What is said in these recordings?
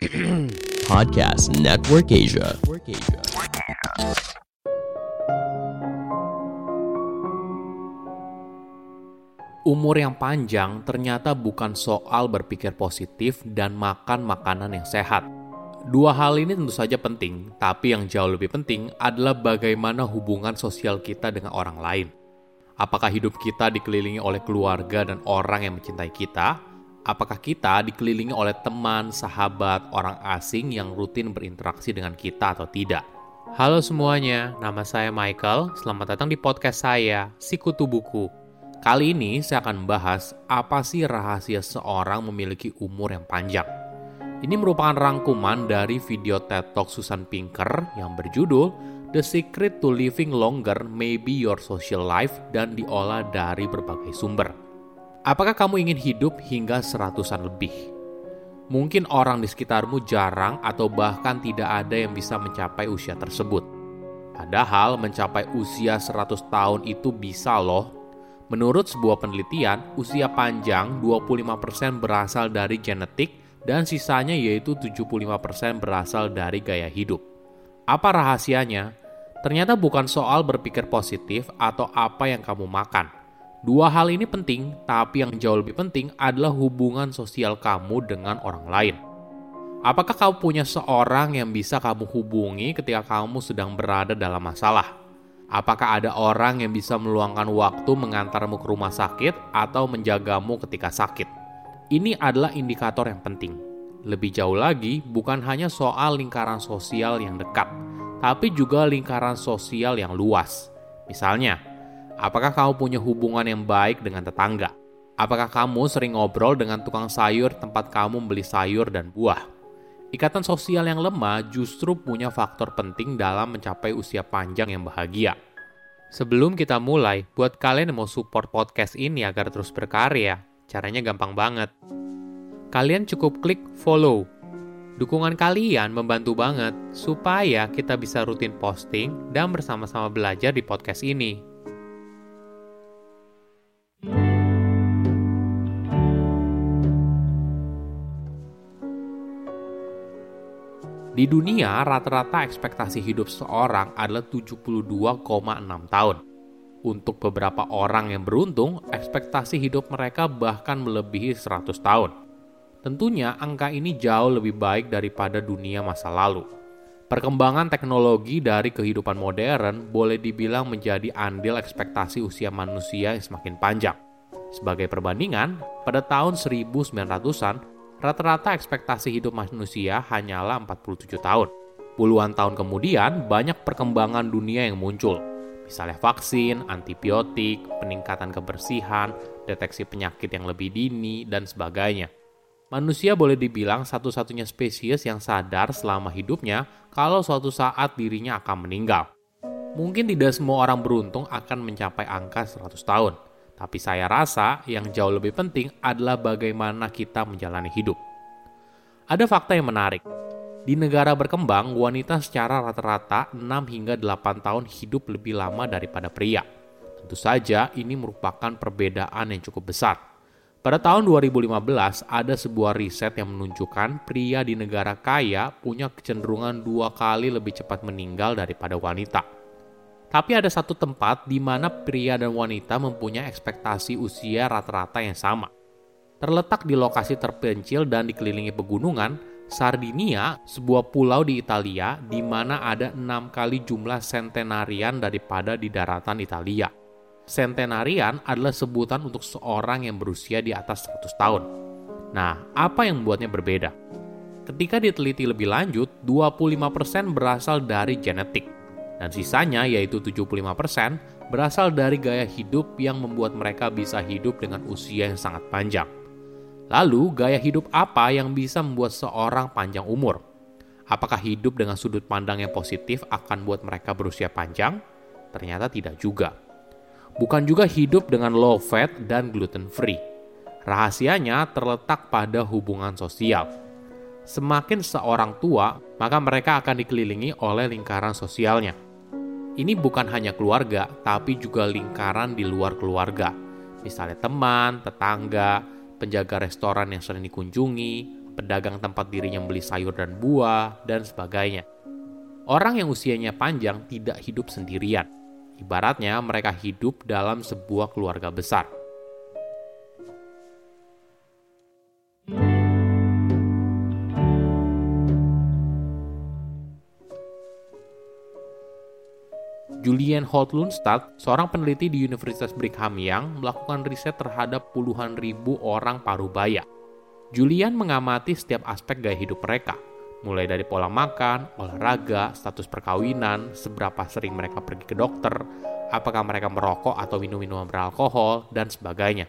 Podcast Network Asia. Umur yang panjang ternyata bukan soal berpikir positif dan makan makanan yang sehat. Dua hal ini tentu saja penting, tapi yang jauh lebih penting adalah bagaimana hubungan sosial kita dengan orang lain. Apakah hidup kita dikelilingi oleh keluarga dan orang yang mencintai kita? Apakah kita dikelilingi oleh teman, sahabat, orang asing yang rutin berinteraksi dengan kita atau tidak? Halo semuanya, nama saya Michael. Selamat datang di podcast saya, Sikutu Buku. Kali ini saya akan membahas apa sih rahasia seorang memiliki umur yang panjang. Ini merupakan rangkuman dari video TED Talk Susan Pinker yang berjudul The Secret to Living Longer May Be Your Social Life dan diolah dari berbagai sumber. Apakah kamu ingin hidup hingga seratusan lebih? Mungkin orang di sekitarmu jarang atau bahkan tidak ada yang bisa mencapai usia tersebut. Padahal mencapai usia 100 tahun itu bisa loh Menurut sebuah penelitian, usia panjang 25% berasal dari genetik dan sisanya yaitu 75% berasal dari gaya hidup. Apa rahasianya? Ternyata bukan soal berpikir positif atau apa yang kamu makan. Dua hal ini penting, tapi yang jauh lebih penting adalah hubungan sosial kamu dengan orang lain. Apakah kamu punya seorang yang bisa kamu hubungi ketika kamu sedang berada dalam masalah? Apakah ada orang yang bisa meluangkan waktu mengantarmu ke rumah sakit atau menjagamu ketika sakit? Ini adalah indikator yang penting. Lebih jauh lagi, bukan hanya soal lingkaran sosial yang dekat, tapi juga lingkaran sosial yang luas. Misalnya, apakah kamu punya hubungan yang baik dengan tetangga? Apakah kamu sering ngobrol dengan tukang sayur tempat kamu membeli sayur dan buah? Ikatan sosial yang lemah justru punya faktor penting dalam mencapai usia panjang yang bahagia. Sebelum kita mulai, buat kalian yang mau support podcast ini agar terus berkarya, caranya gampang banget. Kalian cukup klik follow. Dukungan kalian membantu banget supaya kita bisa rutin posting dan bersama-sama belajar di podcast ini. Di dunia, rata-rata ekspektasi hidup seorang adalah 72,6 tahun. Untuk beberapa orang yang beruntung, ekspektasi hidup mereka bahkan melebihi 100 tahun. Tentunya angka ini jauh lebih baik daripada dunia masa lalu. Perkembangan teknologi dari kehidupan modern boleh dibilang menjadi andil ekspektasi usia manusia yang semakin panjang. Sebagai perbandingan, pada tahun 1900-an, rata-rata ekspektasi hidup manusia hanyalah 47 tahun. Puluhan tahun kemudian, banyak perkembangan dunia yang muncul. Misalnya vaksin, antibiotik, peningkatan kebersihan, deteksi penyakit yang lebih dini, dan sebagainya. Manusia boleh dibilang satu-satunya spesies yang sadar selama hidupnya kalau suatu saat dirinya akan meninggal. Mungkin tidak semua orang beruntung akan mencapai angka 100 tahun, tapi saya rasa yang jauh lebih penting adalah bagaimana kita menjalani hidup. Ada fakta yang menarik. Di negara berkembang, wanita secara rata-rata 6 hingga 8 tahun hidup lebih lama daripada pria. Tentu saja ini merupakan perbedaan yang cukup besar. Pada tahun 2015, ada sebuah riset yang menunjukkan pria di negara kaya punya kecenderungan dua kali lebih cepat meninggal daripada wanita. Tapi ada satu tempat di mana pria dan wanita mempunyai ekspektasi usia rata-rata yang sama. Terletak di lokasi terpencil dan dikelilingi pegunungan, Sardinia, sebuah pulau di Italia di mana ada enam kali jumlah sentenarian daripada di daratan Italia. Sentenarian adalah sebutan untuk seorang yang berusia di atas 100 tahun. Nah, apa yang membuatnya berbeda? Ketika diteliti lebih lanjut, 25% berasal dari genetik dan sisanya yaitu 75% berasal dari gaya hidup yang membuat mereka bisa hidup dengan usia yang sangat panjang. Lalu, gaya hidup apa yang bisa membuat seorang panjang umur? Apakah hidup dengan sudut pandang yang positif akan membuat mereka berusia panjang? Ternyata tidak juga. Bukan juga hidup dengan low fat dan gluten free. Rahasianya terletak pada hubungan sosial. Semakin seorang tua, maka mereka akan dikelilingi oleh lingkaran sosialnya ini bukan hanya keluarga, tapi juga lingkaran di luar keluarga. Misalnya teman, tetangga, penjaga restoran yang sering dikunjungi, pedagang tempat dirinya membeli sayur dan buah, dan sebagainya. Orang yang usianya panjang tidak hidup sendirian. Ibaratnya mereka hidup dalam sebuah keluarga besar. Julian Holt Lundstad, seorang peneliti di Universitas Brigham Young, melakukan riset terhadap puluhan ribu orang parubaya. Julian mengamati setiap aspek gaya hidup mereka, mulai dari pola makan, olahraga, status perkawinan, seberapa sering mereka pergi ke dokter, apakah mereka merokok atau minum minuman beralkohol, dan sebagainya.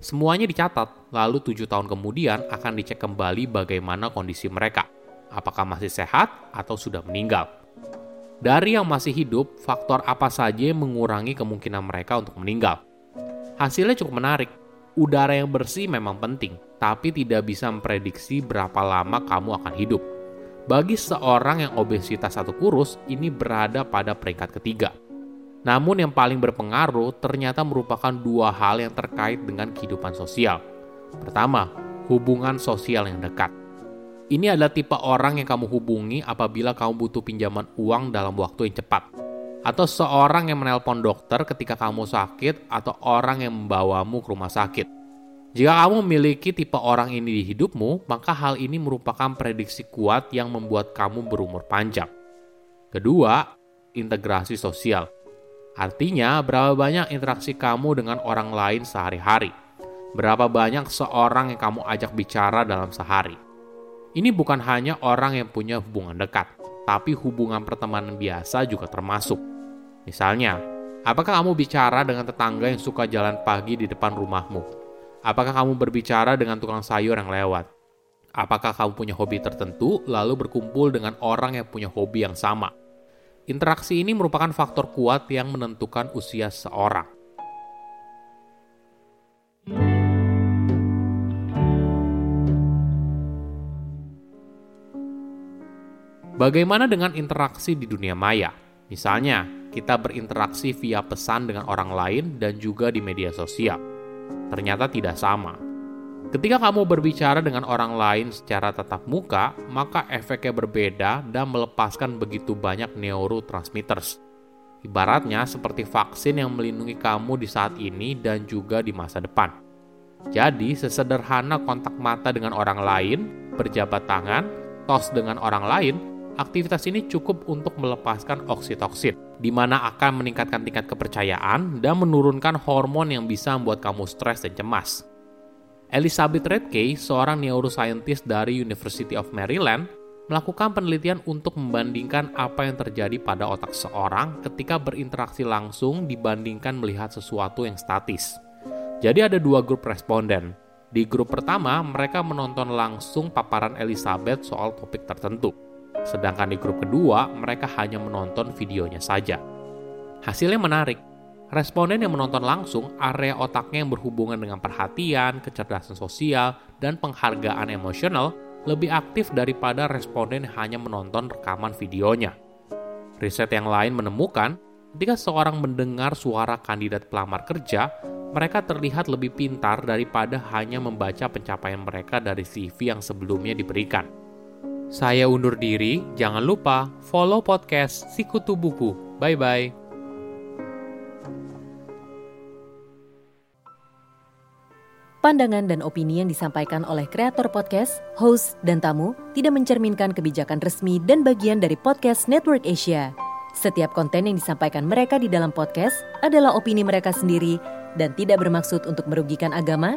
Semuanya dicatat, lalu tujuh tahun kemudian akan dicek kembali bagaimana kondisi mereka, apakah masih sehat atau sudah meninggal. Dari yang masih hidup, faktor apa saja yang mengurangi kemungkinan mereka untuk meninggal? Hasilnya cukup menarik. Udara yang bersih memang penting, tapi tidak bisa memprediksi berapa lama kamu akan hidup. Bagi seorang yang obesitas atau kurus, ini berada pada peringkat ketiga. Namun yang paling berpengaruh ternyata merupakan dua hal yang terkait dengan kehidupan sosial. Pertama, hubungan sosial yang dekat. Ini adalah tipe orang yang kamu hubungi apabila kamu butuh pinjaman uang dalam waktu yang cepat. Atau seorang yang menelpon dokter ketika kamu sakit atau orang yang membawamu ke rumah sakit. Jika kamu memiliki tipe orang ini di hidupmu, maka hal ini merupakan prediksi kuat yang membuat kamu berumur panjang. Kedua, integrasi sosial. Artinya, berapa banyak interaksi kamu dengan orang lain sehari-hari? Berapa banyak seorang yang kamu ajak bicara dalam sehari? Ini bukan hanya orang yang punya hubungan dekat, tapi hubungan pertemanan biasa juga termasuk. Misalnya, apakah kamu bicara dengan tetangga yang suka jalan pagi di depan rumahmu? Apakah kamu berbicara dengan tukang sayur yang lewat? Apakah kamu punya hobi tertentu, lalu berkumpul dengan orang yang punya hobi yang sama? Interaksi ini merupakan faktor kuat yang menentukan usia seorang. Bagaimana dengan interaksi di dunia maya? Misalnya, kita berinteraksi via pesan dengan orang lain dan juga di media sosial. Ternyata tidak sama. Ketika kamu berbicara dengan orang lain secara tatap muka, maka efeknya berbeda dan melepaskan begitu banyak neurotransmitters. Ibaratnya seperti vaksin yang melindungi kamu di saat ini dan juga di masa depan. Jadi, sesederhana kontak mata dengan orang lain, berjabat tangan, tos dengan orang lain, aktivitas ini cukup untuk melepaskan oksitoksin, di mana akan meningkatkan tingkat kepercayaan dan menurunkan hormon yang bisa membuat kamu stres dan cemas. Elizabeth Redkay, seorang neuroscientist dari University of Maryland, melakukan penelitian untuk membandingkan apa yang terjadi pada otak seorang ketika berinteraksi langsung dibandingkan melihat sesuatu yang statis. Jadi ada dua grup responden. Di grup pertama, mereka menonton langsung paparan Elizabeth soal topik tertentu. Sedangkan di grup kedua, mereka hanya menonton videonya saja. Hasilnya menarik. Responden yang menonton langsung, area otaknya yang berhubungan dengan perhatian, kecerdasan sosial, dan penghargaan emosional lebih aktif daripada responden hanya menonton rekaman videonya. Riset yang lain menemukan, ketika seorang mendengar suara kandidat pelamar kerja, mereka terlihat lebih pintar daripada hanya membaca pencapaian mereka dari CV yang sebelumnya diberikan. Saya undur diri, jangan lupa follow podcast Sikutu Buku. Bye-bye. Pandangan dan opini yang disampaikan oleh kreator podcast, host, dan tamu tidak mencerminkan kebijakan resmi dan bagian dari podcast Network Asia. Setiap konten yang disampaikan mereka di dalam podcast adalah opini mereka sendiri dan tidak bermaksud untuk merugikan agama,